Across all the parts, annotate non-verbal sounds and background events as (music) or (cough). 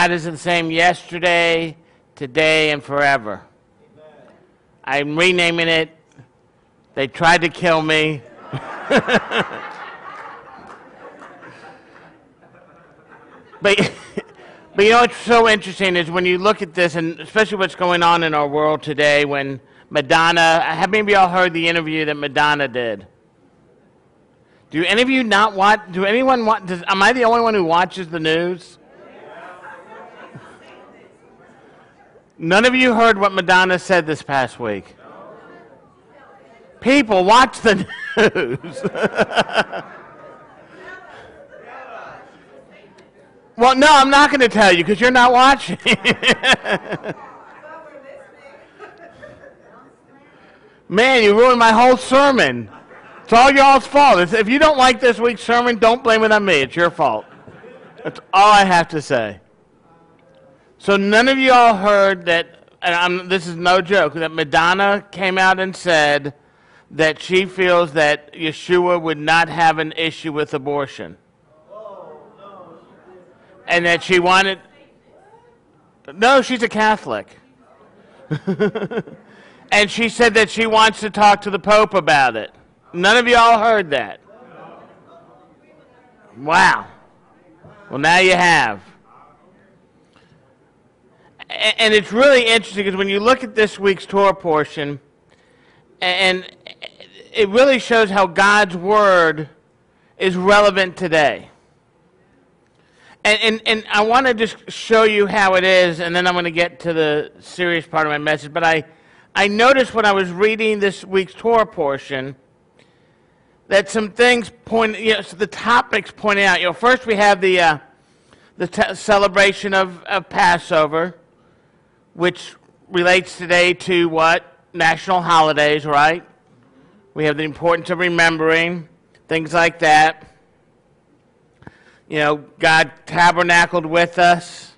God is the same yesterday, today, and forever. I'm renaming it. They tried to kill me. (laughs) but, (laughs) but you know what's so interesting is when you look at this, and especially what's going on in our world today, when Madonna, have maybe y'all heard the interview that Madonna did? Do any of you not watch? Do anyone want? Does, am I the only one who watches the news? None of you heard what Madonna said this past week. People, watch the (laughs) news. well, no, I'm not going to tell you because you're not watching. (laughs) Man, you ruined my whole sermon. It's all y'all's fault. If you don't like this week's sermon, don't blame it on me. It's your fault. That's all I have to say. So none of y'all heard that, and I'm, this is no joke, that Madonna came out and said that she feels that Yeshua would not have an issue with abortion. And that she wanted. No, she's a Catholic. (laughs) and she said that she wants to talk to the Pope about it. None of y'all heard that. Wow. Well, now you have. And it's really interesting because when you look at this week's Torah portion, and it really shows how God's Word is relevant today. And, and, and I want to just show you how it is, and then I'm going to get to the serious part of my message. But I, I noticed when I was reading this week's Torah portion that some things point, you know, so the topics pointing out. You know, first we have the, uh, the t- celebration of, of Passover, which relates today to what? National holidays, right? We have the importance of remembering, things like that. You know, God tabernacled with us.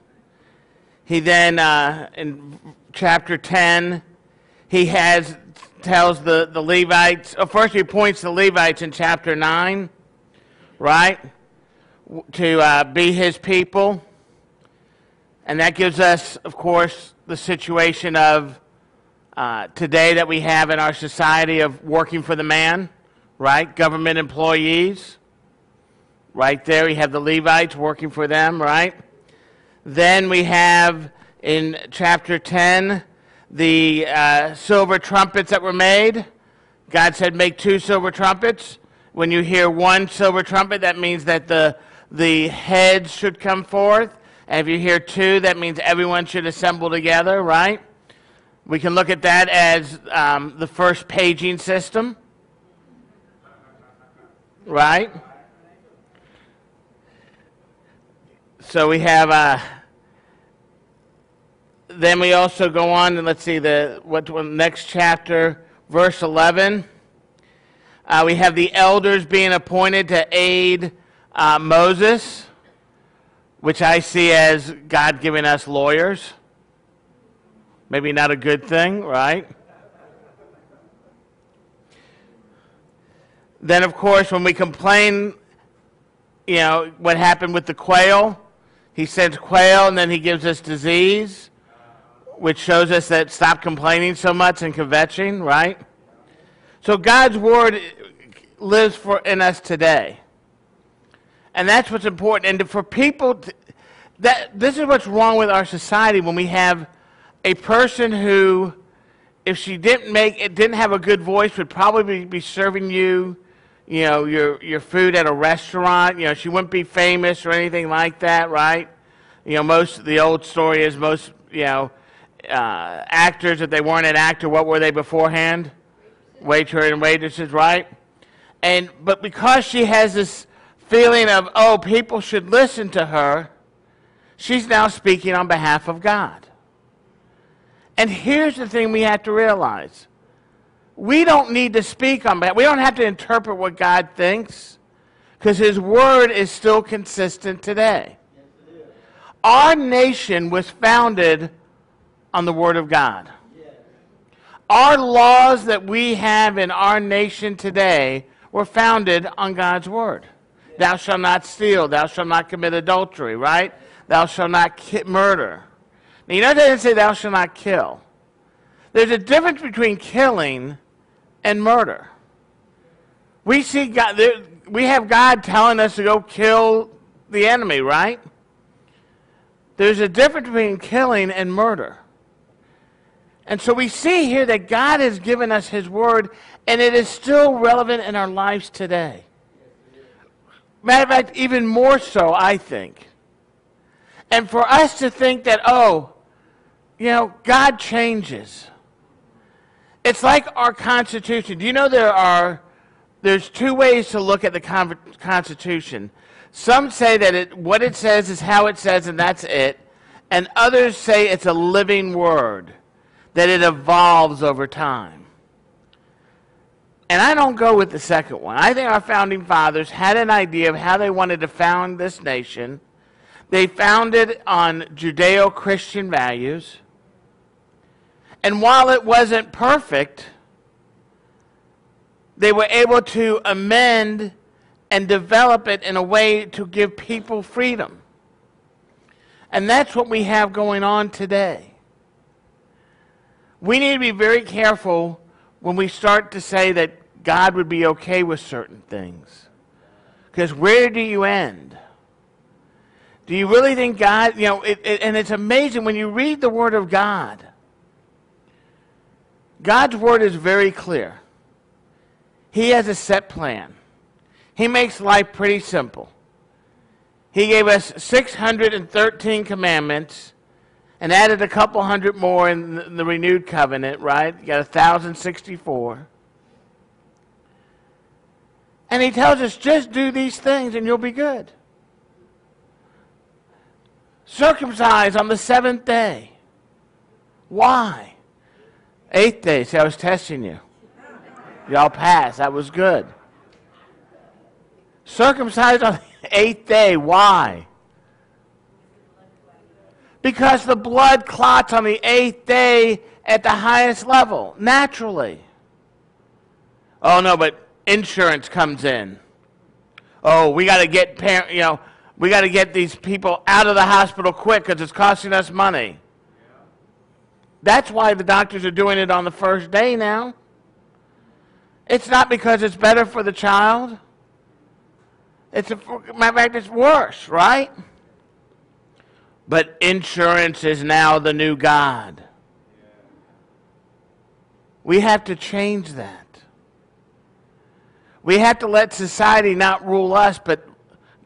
He then, uh, in chapter 10, he has tells the, the Levites, oh, first he points the Levites in chapter 9, right, to uh, be his people. And that gives us, of course, the situation of uh, today that we have in our society of working for the man, right? Government employees. Right there, we have the Levites working for them, right? Then we have in chapter 10 the uh, silver trumpets that were made. God said, Make two silver trumpets. When you hear one silver trumpet, that means that the, the heads should come forth. And if you hear two, that means everyone should assemble together, right? We can look at that as um, the first paging system, right? So we have. Uh, then we also go on and let's see the what next chapter, verse 11. Uh, we have the elders being appointed to aid uh, Moses, which I see as God giving us lawyers. Maybe not a good thing, right? Then, of course, when we complain, you know, what happened with the quail, he sends quail and then he gives us disease which shows us that stop complaining so much and kvetching, right? So God's word lives for in us today. And that's what's important. And for people, to, that this is what's wrong with our society when we have a person who, if she didn't make it, didn't have a good voice, would probably be serving you, you know, your your food at a restaurant. You know, she wouldn't be famous or anything like that, right? You know, most the old story is most, you know, uh, actors, if they weren't an actor, what were they beforehand? Waiter and waitresses, right? And but because she has this feeling of oh, people should listen to her, she's now speaking on behalf of God. And here's the thing we have to realize: we don't need to speak on behalf. We don't have to interpret what God thinks, because His word is still consistent today. Our nation was founded on the Word of God. Our laws that we have in our nation today were founded on God's Word. Thou shalt not steal. Thou shalt not commit adultery, right? Thou shalt not ki- murder. Now, you know, it doesn't say thou shalt not kill. There's a difference between killing and murder. We see God, there, we have God telling us to go kill the enemy, right? There's a difference between killing and murder. And so we see here that God has given us His Word, and it is still relevant in our lives today. Matter of fact, even more so, I think. And for us to think that, oh, you know, God changes. It's like our Constitution. Do you know there are there's two ways to look at the con- Constitution. Some say that it, what it says is how it says, and that's it. And others say it's a living word, that it evolves over time. And I don't go with the second one. I think our founding fathers had an idea of how they wanted to found this nation. They founded on Judeo Christian values. And while it wasn't perfect, they were able to amend and develop it in a way to give people freedom. And that's what we have going on today. We need to be very careful when we start to say that God would be okay with certain things. Because where do you end? Do you really think God, you know, it, it, and it's amazing when you read the Word of God. God's Word is very clear. He has a set plan. He makes life pretty simple. He gave us 613 commandments and added a couple hundred more in the renewed covenant, right? You got 1,064. And he tells us just do these things and you'll be good. Circumcised on the seventh day. Why? Eighth day. See, I was testing you. Y'all passed. That was good. Circumcised on the eighth day. Why? Because the blood clots on the eighth day at the highest level, naturally. Oh, no, but insurance comes in. Oh, we got to get, you know, we got to get these people out of the hospital quick because it's costing us money. That's why the doctors are doing it on the first day now. It's not because it's better for the child. It's a, matter of fact, it's worse, right? But insurance is now the new God. We have to change that. We have to let society not rule us, but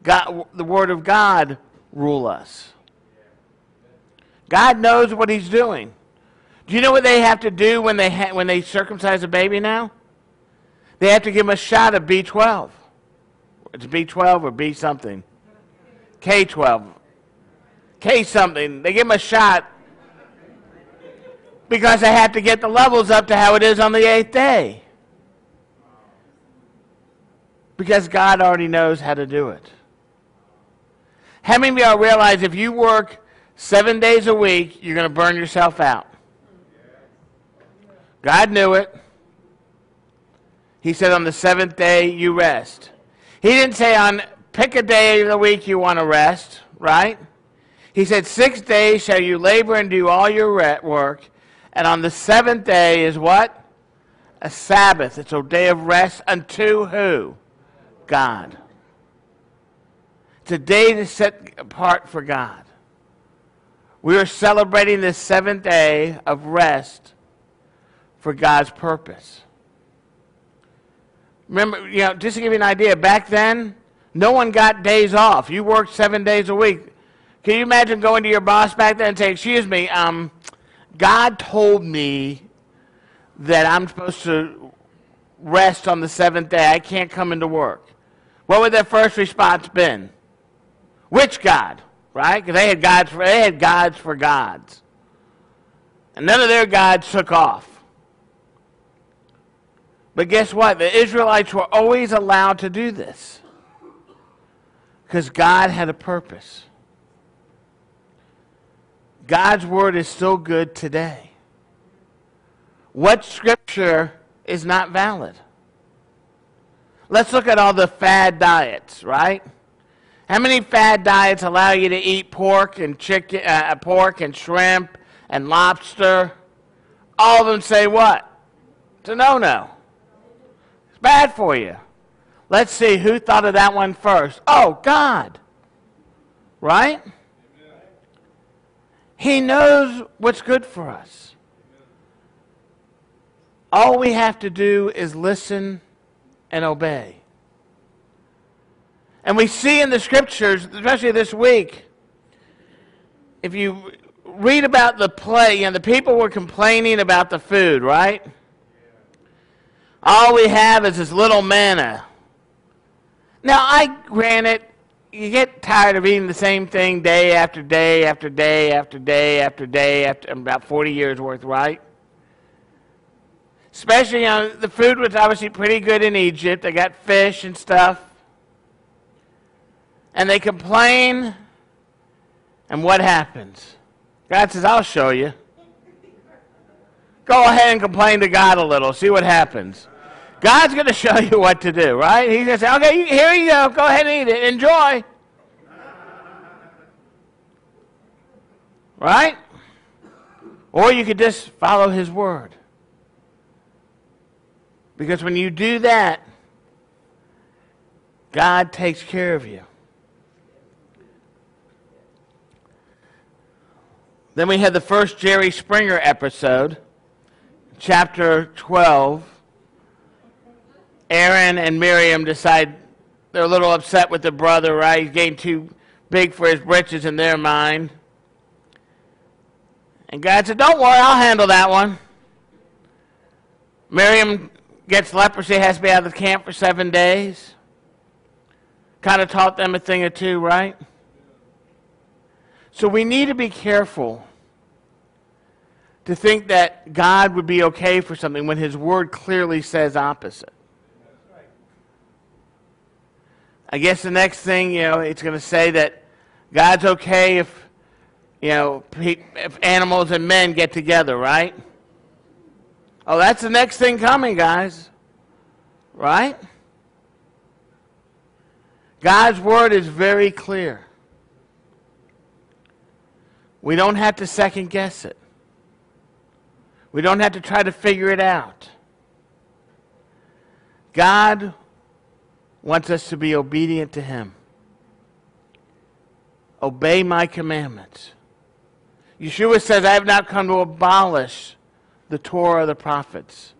God, the Word of God rule us. God knows what He's doing. Do you know what they have to do when they, when they circumcise a baby now? They have to give him a shot of B12. It's B12 or B something. K12. K something. They give him a shot because they have to get the levels up to how it is on the eighth day. Because God already knows how to do it. How many of y'all realize if you work seven days a week, you're going to burn yourself out? God knew it. He said, on the seventh day, you rest. He didn't say, on pick a day of the week you want to rest, right? He said, six days shall you labor and do all your work. And on the seventh day is what? A Sabbath. It's a day of rest unto who? God. It's a day to set apart for God. We are celebrating the seventh day of rest for God's purpose. Remember, you know, just to give you an idea, back then, no one got days off. You worked seven days a week. Can you imagine going to your boss back then and saying, Excuse me, um, God told me that I'm supposed to rest on the seventh day. I can't come into work. What would their first response been? Which God? Right? Because they had gods for they had gods for gods. And none of their gods took off. But guess what? The Israelites were always allowed to do this because God had a purpose. God's word is still good today. What scripture is not valid? Let's look at all the fad diets, right? How many fad diets allow you to eat pork and chicken, uh, pork and shrimp and lobster? All of them say what? It's a no-no. It's bad for you. Let's see who thought of that one first. Oh, God. Right? He knows what's good for us. All we have to do is listen and obey. And we see in the scriptures, especially this week, if you read about the play, and the people were complaining about the food, right? All we have is this little manna. Now, I grant it, you get tired of eating the same thing day after day after day after day after day after about 40 years worth, right? Especially, you know, the food was obviously pretty good in Egypt. They got fish and stuff. And they complain, and what happens? God says, I'll show you. Go ahead and complain to God a little, see what happens. God's going to show you what to do, right? He's going to say, okay, here you go. Go ahead and eat it. Enjoy. Right? Or you could just follow his word. Because when you do that, God takes care of you. Then we had the first Jerry Springer episode, chapter 12. Aaron and Miriam decide they're a little upset with the brother, right? He's getting too big for his britches in their mind. And God said, Don't worry, I'll handle that one. Miriam gets leprosy, has to be out of the camp for seven days. Kind of taught them a thing or two, right? So we need to be careful to think that God would be okay for something when His Word clearly says opposite. I guess the next thing, you know, it's going to say that God's okay if, you know, if animals and men get together, right? Oh, that's the next thing coming, guys. Right? God's Word is very clear. We don't have to second guess it. We don't have to try to figure it out. God wants us to be obedient to Him. Obey my commandments. Yeshua says, I have not come to abolish the Torah of the prophets.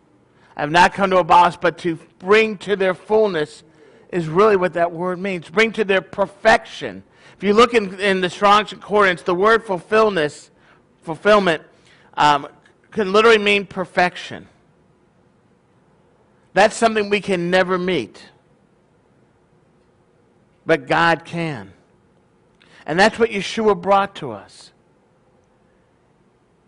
I have not come to abolish, but to bring to their fullness is really what that word means. Bring to their perfection. If you look in, in the Strong's Concordance, the word fulfillness, fulfillment um, can literally mean perfection. That's something we can never meet. But God can. And that's what Yeshua brought to us.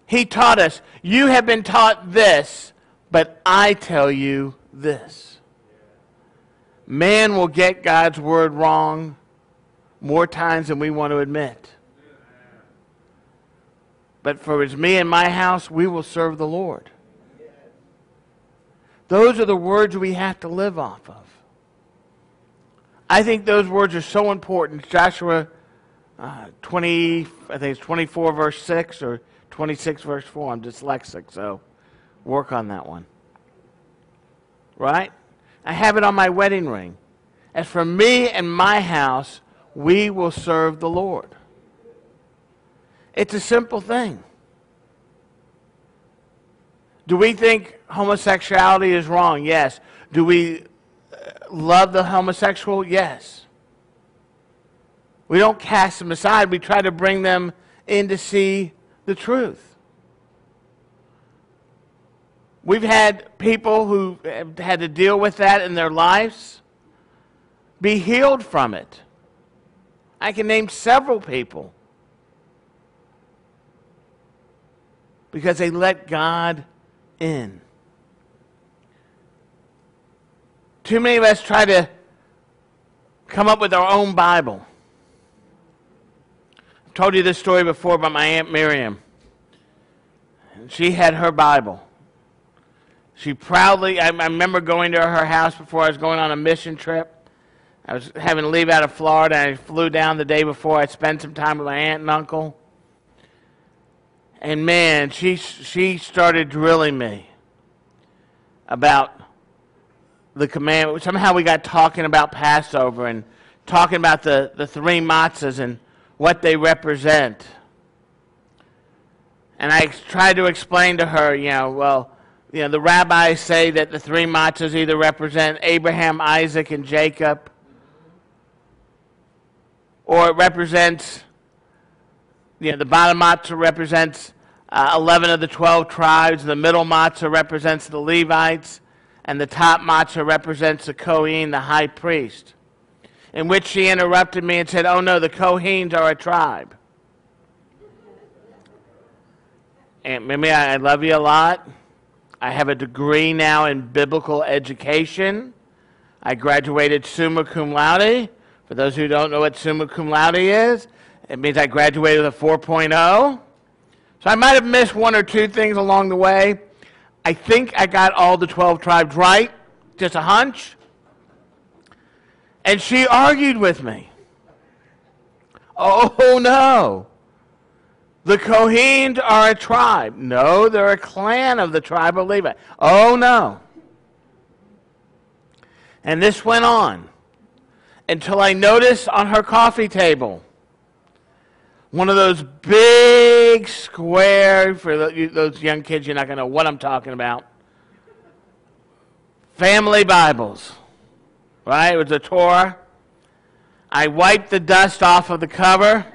He taught us, You have been taught this, but I tell you this. Man will get God's word wrong more times than we want to admit. But for as me and my house, we will serve the Lord. Those are the words we have to live off of. I think those words are so important. Joshua uh, 20, I think it's 24 verse 6 or 26 verse 4. I'm dyslexic, so work on that one. Right? I have it on my wedding ring. As for me and my house, we will serve the Lord. It's a simple thing. Do we think homosexuality is wrong? Yes. Do we uh, love the homosexual? Yes. We don't cast them aside. We try to bring them in to see the truth. We've had people who have had to deal with that in their lives be healed from it. I can name several people because they let God in. Too many of us try to come up with our own Bible. Told you this story before about my Aunt Miriam. She had her Bible. She proudly, I, I remember going to her house before I was going on a mission trip. I was having to leave out of Florida. I flew down the day before. I spent some time with my aunt and uncle. And man, she, she started drilling me about the commandment. Somehow we got talking about Passover and talking about the, the three matzahs and what they represent. And I tried to explain to her, you know, well, you know, the rabbis say that the three matzahs either represent Abraham, Isaac, and Jacob, or it represents, you know, the bottom matzah represents uh, 11 of the 12 tribes, the middle matzah represents the Levites, and the top matzah represents the Kohen, the high priest. In which she interrupted me and said, Oh no, the Kohenes are a tribe. Aunt Mimi, I love you a lot. I have a degree now in biblical education. I graduated summa cum laude. For those who don't know what summa cum laude is, it means I graduated with a 4.0. So I might have missed one or two things along the way. I think I got all the 12 tribes right, just a hunch. And she argued with me. Oh (laughs) no. The Kohenes are a tribe. No, they're a clan of the tribe of Levi. Oh, no. And this went on until I noticed on her coffee table one of those big square, for those young kids, you're not going to know what I'm talking about. Family Bibles, right? It was a Torah. I wiped the dust off of the cover.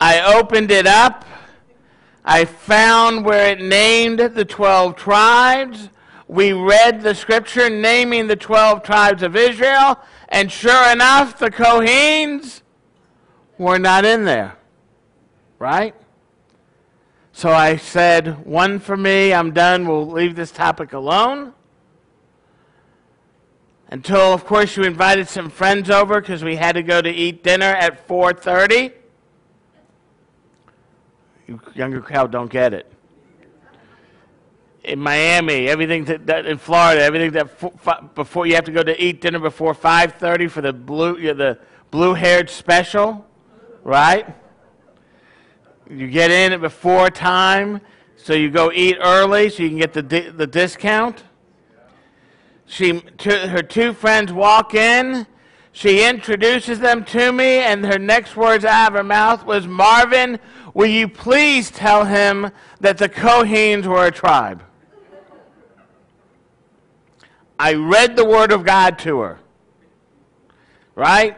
I opened it up. I found where it named the 12 tribes. We read the scripture naming the 12 tribes of Israel, and sure enough, the Kohenes were not in there. Right? So I said, one for me, I'm done, we'll leave this topic alone. Until, of course, you invited some friends over because we had to go to eat dinner at 4.30 younger crowd don't get it. In Miami, everything that, that in Florida, everything that f- before you have to go to eat dinner before 5:30 for the blue you know, the blue-haired special, right? You get in before time, so you go eat early so you can get the di- the discount. She, her two friends walk in. She introduces them to me, and her next words out of her mouth was, Marvin, Will you please tell him that the Kohanes were a tribe? I read the Word of God to her. Right?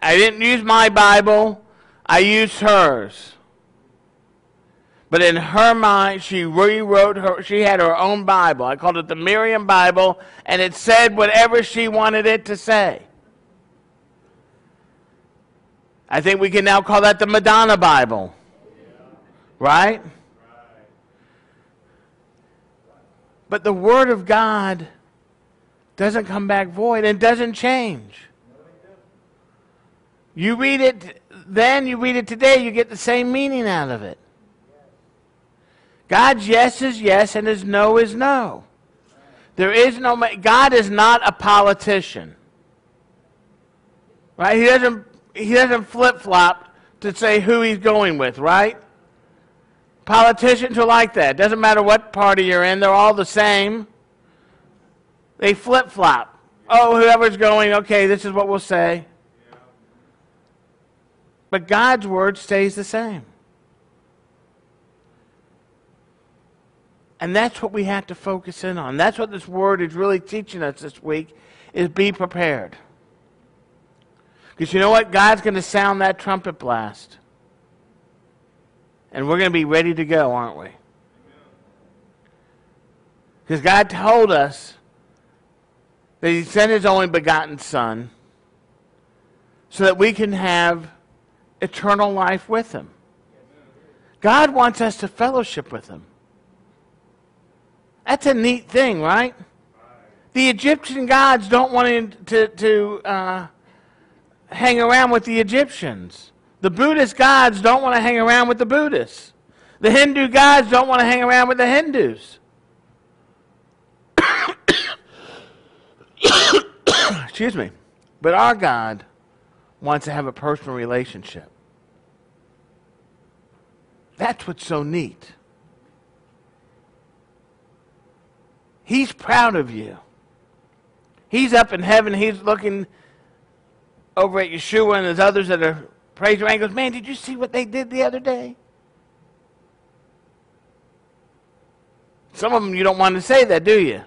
I didn't use my Bible, I used hers. But in her mind, she rewrote her, she had her own Bible. I called it the Miriam Bible, and it said whatever she wanted it to say. I think we can now call that the Madonna Bible. Right? But the Word of God doesn't come back void and doesn't change. You read it then, you read it today, you get the same meaning out of it. God's yes is yes and his no is no. There is no, God is not a politician. Right? He doesn't, he doesn't flip flop to say who he's going with, right? Politicians are like that. Doesn't matter what party you're in, they're all the same. They flip flop. Oh, whoever's going, okay, this is what we'll say. But God's word stays the same. And that's what we have to focus in on. That's what this word is really teaching us this week is be prepared. Because you know what? God's going to sound that trumpet blast. And we're going to be ready to go, aren't we? Because God told us that He sent His only begotten Son so that we can have eternal life with Him. God wants us to fellowship with Him. That's a neat thing, right? The Egyptian gods don't want to, to uh, hang around with the Egyptians. The Buddhist gods don't want to hang around with the Buddhists. The Hindu gods don't want to hang around with the Hindus. (coughs) Excuse me. But our God wants to have a personal relationship. That's what's so neat. He's proud of you. He's up in heaven. He's looking over at Yeshua and there's others that are praising. And goes, man, did you see what they did the other day? Some of them you don't want to say that, do you?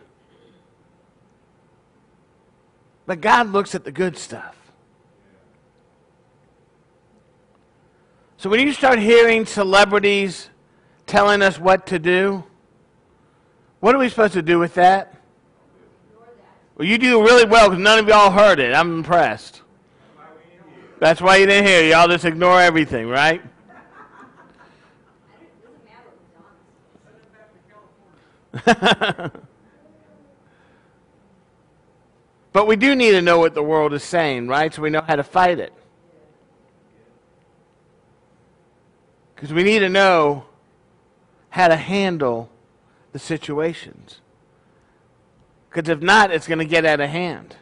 But God looks at the good stuff. So when you start hearing celebrities telling us what to do, what are we supposed to do with that? Well, you do really well because none of y'all heard it. I'm impressed. That's why you didn't hear. Y'all just ignore everything, right? (laughs) but we do need to know what the world is saying, right? So we know how to fight it. Because we need to know how to handle the situations. Because if not, it's going to get out of hand.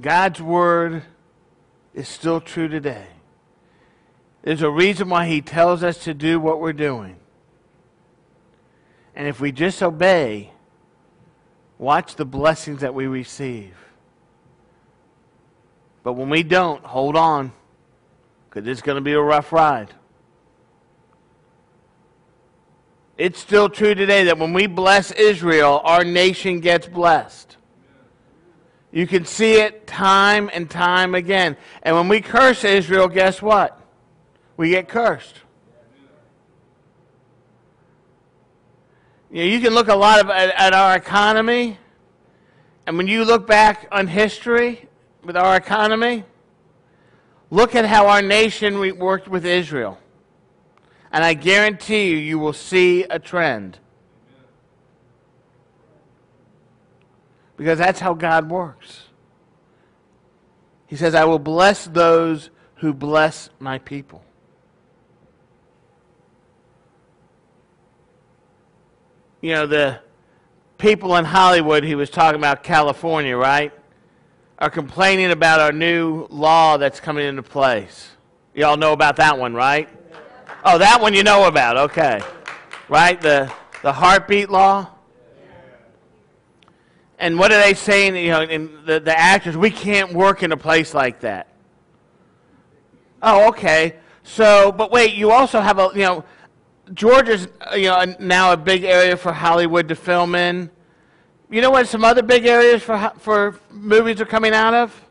God's word is still true today. There's a reason why he tells us to do what we're doing. And if we just obey, watch the blessings that we receive. But when we don't, hold on, because it's going to be a rough ride. It's still true today that when we bless Israel, our nation gets blessed. You can see it time and time again. And when we curse Israel, guess what? We get cursed. You, know, you can look a lot of, at, at our economy, and when you look back on history with our economy, look at how our nation worked with Israel. And I guarantee you, you will see a trend. Because that's how God works. He says, I will bless those who bless my people. You know, the people in Hollywood, he was talking about California, right? Are complaining about our new law that's coming into place. You all know about that one, right? Oh, that one you know about. Okay. Right? The, the heartbeat law. And what are they saying? You know, in the, the actors, we can't work in a place like that. Oh, okay. So, but wait, you also have a, you know, Georgia's, uh, you know, now a big area for Hollywood to film in. You know what some other big areas for, for movies are coming out of?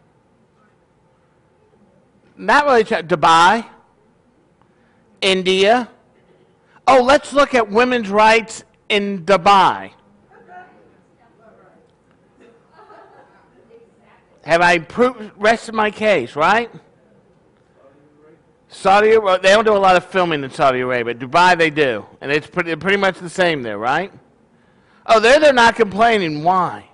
Not really, Dubai. India. Oh, let's look at women's rights in Dubai. Have I proved, rest of my case, right? Saudi Arabia, they don't do a lot of filming in Saudi Arabia. Dubai, they do. And it's pretty, pretty much the same there, right? Oh, there they're not complaining. Why?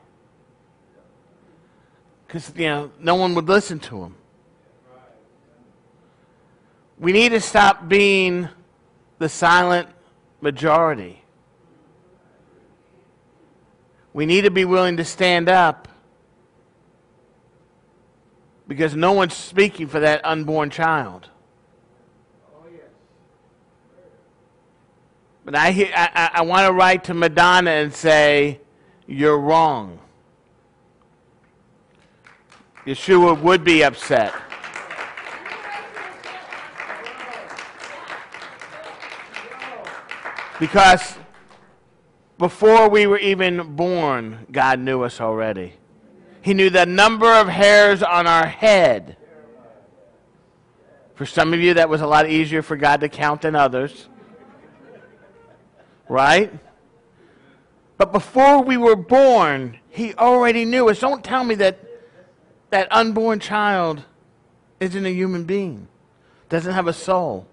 Because, you know, no one would listen to them. We need to stop being the silent majority. We need to be willing to stand up because no one's speaking for that unborn child. But I, I, I want to write to Madonna and say, You're wrong. Yeshua would be upset. Because before we were even born, God knew us already. He knew the number of hairs on our head. For some of you, that was a lot easier for God to count than others. Right? But before we were born, He already knew us. Don't tell me that that unborn child isn't a human being, doesn't have a soul.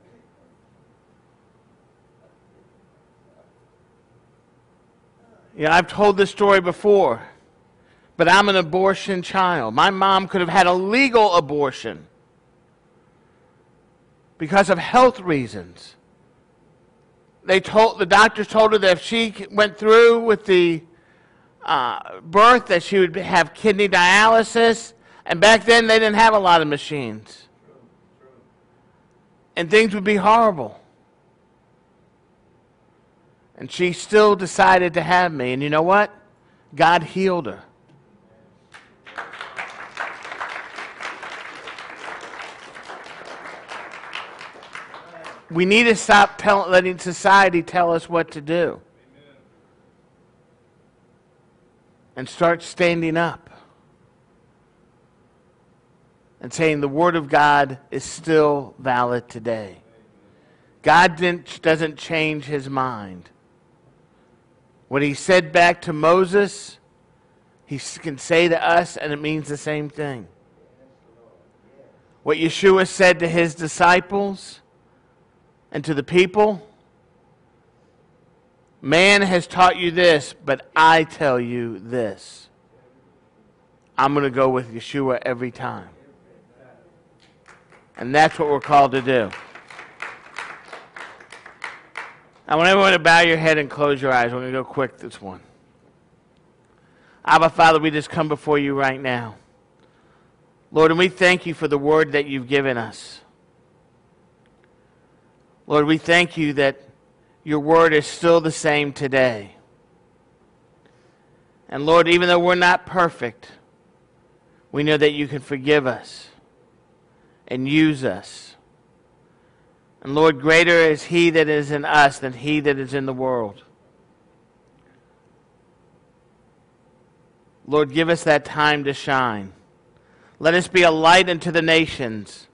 Yeah, I've told this story before, but I'm an abortion child. My mom could have had a legal abortion because of health reasons. they told the doctors told her that if she went through with the uh, birth, that she would have kidney dialysis. And back then, they didn't have a lot of machines, and things would be horrible. And she still decided to have me. And you know what? God healed her. We need to stop letting society tell us what to do. And start standing up and saying the Word of God is still valid today. God doesn't change his mind. What he said back to Moses, he can say to us, and it means the same thing. What Yeshua said to his disciples, and to the people Man has taught you this, but I tell you this. I'm going to go with Yeshua every time. And that's what we're called to do. I want everyone to bow your head and close your eyes. We're going to go quick this one. Abba, Father, we just come before you right now. Lord, and we thank you for the word that you've given us. Lord, we thank you that your word is still the same today. And Lord, even though we're not perfect, we know that you can forgive us and use us. And Lord, greater is he that is in us than he that is in the world. Lord, give us that time to shine. Let us be a light unto the nations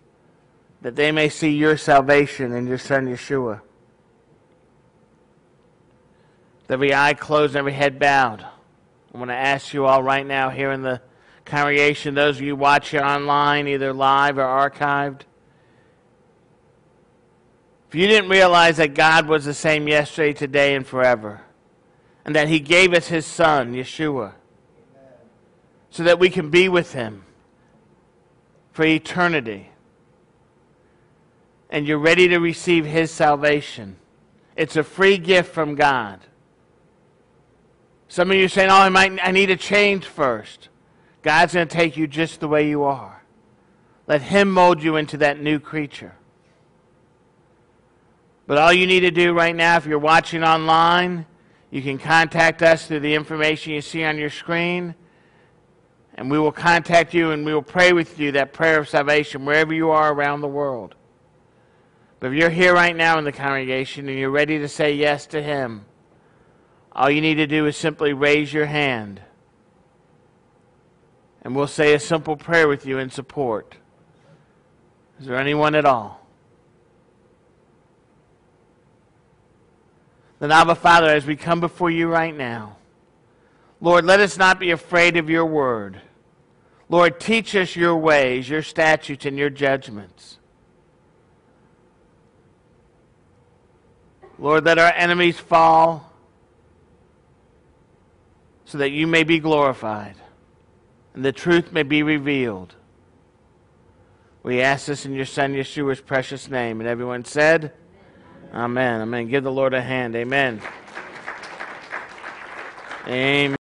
that they may see your salvation in your Son Yeshua. With every eye closed, every head bowed. I want to ask you all right now here in the congregation, those of you watching online, either live or archived, you didn't realize that God was the same yesterday, today, and forever, and that He gave us His Son, Yeshua, so that we can be with Him for eternity and you're ready to receive His salvation, it's a free gift from God. Some of you are saying, Oh, I, might, I need to change first. God's going to take you just the way you are. Let Him mold you into that new creature. But all you need to do right now, if you're watching online, you can contact us through the information you see on your screen. And we will contact you and we will pray with you that prayer of salvation wherever you are around the world. But if you're here right now in the congregation and you're ready to say yes to Him, all you need to do is simply raise your hand. And we'll say a simple prayer with you in support. Is there anyone at all? Then, Abba Father, as we come before you right now, Lord, let us not be afraid of your word. Lord, teach us your ways, your statutes, and your judgments. Lord, let our enemies fall so that you may be glorified and the truth may be revealed. We ask this in your Son Yeshua's precious name. And everyone said, Amen. Amen. Give the Lord a hand. Amen. Amen.